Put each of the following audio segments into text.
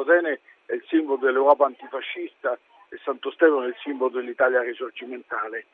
Ventotene è il simbolo dell'Europa antifascista e Santo Stefano è il simbolo dell'Italia risorgimentale.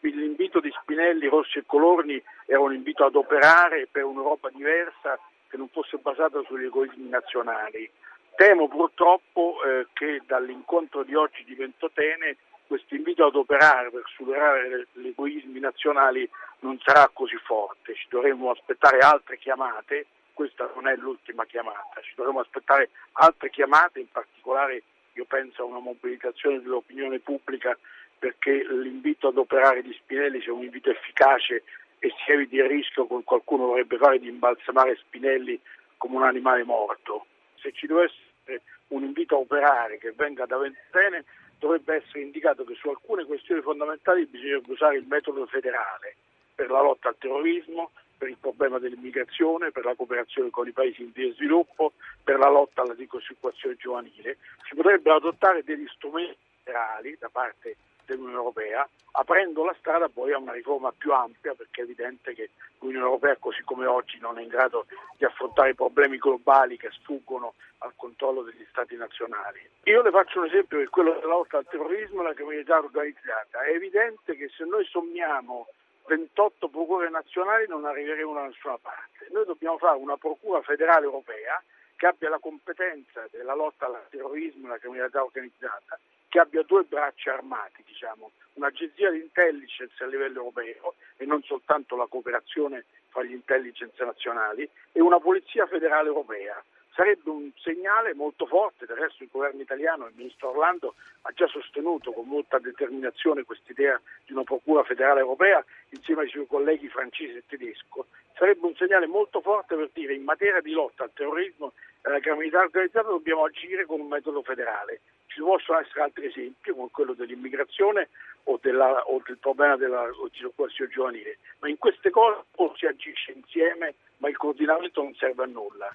L'invito di Spinelli, Rossi e Colorni era un invito ad operare per un'Europa diversa che non fosse basata sugli egoismi nazionali. Temo purtroppo eh, che dall'incontro di oggi di Ventotene questo invito ad operare per superare gli egoismi nazionali non sarà così forte, ci dovremo aspettare altre chiamate, questa non è l'ultima chiamata, ci dovremo aspettare altre chiamate, in particolare io penso a una mobilitazione dell'opinione pubblica perché l'invito ad operare di Spinelli sia un invito efficace e si eviti il rischio che qualcuno vorrebbe fare di imbalsamare Spinelli come un animale morto. Se ci dovesse essere un invito a operare che venga da Ventene dovrebbe essere indicato che su alcune questioni fondamentali bisogna usare il metodo federale per la lotta al terrorismo, per il problema dell'immigrazione, per la cooperazione con i paesi in via di sviluppo, per la lotta alla disoccupazione giovanile. Si potrebbero adottare degli strumenti federali da parte dell'Unione Europea, aprendo la strada poi a una riforma più ampia, perché è evidente che l'Unione Europea, così come oggi, non è in grado di affrontare i problemi globali che sfuggono al controllo degli Stati nazionali. Io le faccio un esempio che è quello della lotta al terrorismo e alla criminalità organizzata. È evidente che se noi sommiamo 28 procure nazionali non arriveremo da nessuna parte. Noi dobbiamo fare una procura federale europea che abbia la competenza della lotta al terrorismo e alla criminalità organizzata che abbia due braccia armati, diciamo, un'agenzia di intelligence a livello europeo e non soltanto la cooperazione fra gli intelligence nazionali e una polizia federale europea. Sarebbe un segnale molto forte, del resto il governo italiano, il ministro Orlando ha già sostenuto con molta determinazione quest'idea di una procura federale europea insieme ai suoi colleghi francesi e tedesco. Sarebbe un segnale molto forte per dire in materia di lotta al terrorismo e alla criminalità organizzata dobbiamo agire con un metodo federale ci possono essere altri esempi come quello dell'immigrazione o, della, o del problema della disoccupazione giovanile, ma in queste cose o si agisce insieme ma il coordinamento non serve a nulla.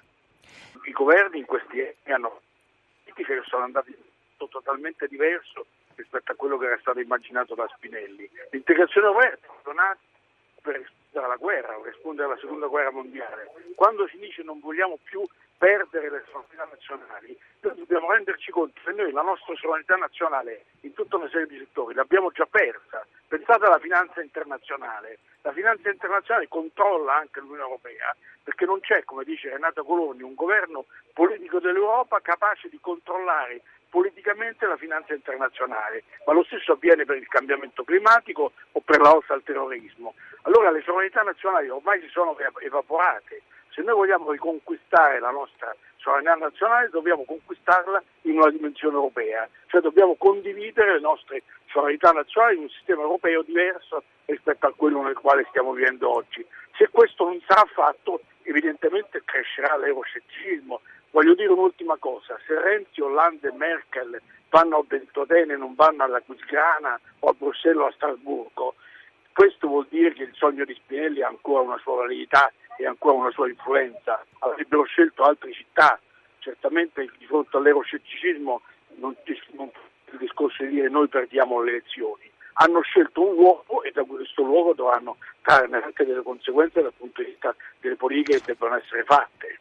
I governi in questi anni hanno politiche che sono andate in modo totalmente diverso rispetto a quello che era stato immaginato da Spinelli. L'integrazione europea è nata per rispondere alla guerra, per rispondere alla seconda guerra mondiale. Quando si dice non vogliamo più perdere le sovranità nazionali, noi dobbiamo renderci conto che noi la nostra sovranità nazionale in tutta una serie di settori l'abbiamo già persa. Pensate alla finanza internazionale. La finanza internazionale controlla anche l'Unione Europea perché non c'è, come dice Renato Coloni, un governo politico dell'Europa capace di controllare politicamente la finanza internazionale, ma lo stesso avviene per il cambiamento climatico o per la lotta al terrorismo. Allora le sovranità nazionali ormai si sono evaporate, se noi vogliamo riconquistare la nostra sovranità nazionale dobbiamo conquistarla in una dimensione europea, cioè dobbiamo condividere le nostre sovranità nazionali in un sistema europeo diverso rispetto a quello nel quale stiamo vivendo oggi. Se questo non sarà fatto, evidentemente crescerà l'euroscetticismo. Voglio dire un'ultima cosa, se Renzi, Hollande e Merkel vanno a Ventotene non vanno alla Cusgrana o a Bruxelles o a Strasburgo, questo vuol dire che il sogno di Spinelli ha ancora una sua validità e ancora una sua influenza. Avrebbero scelto altre città, certamente di fronte all'euroscetticismo non, non il discorso di dire noi perdiamo le elezioni. Hanno scelto un luogo e da questo luogo dovranno trarne anche delle conseguenze dal punto di vista delle politiche che debbano essere fatte.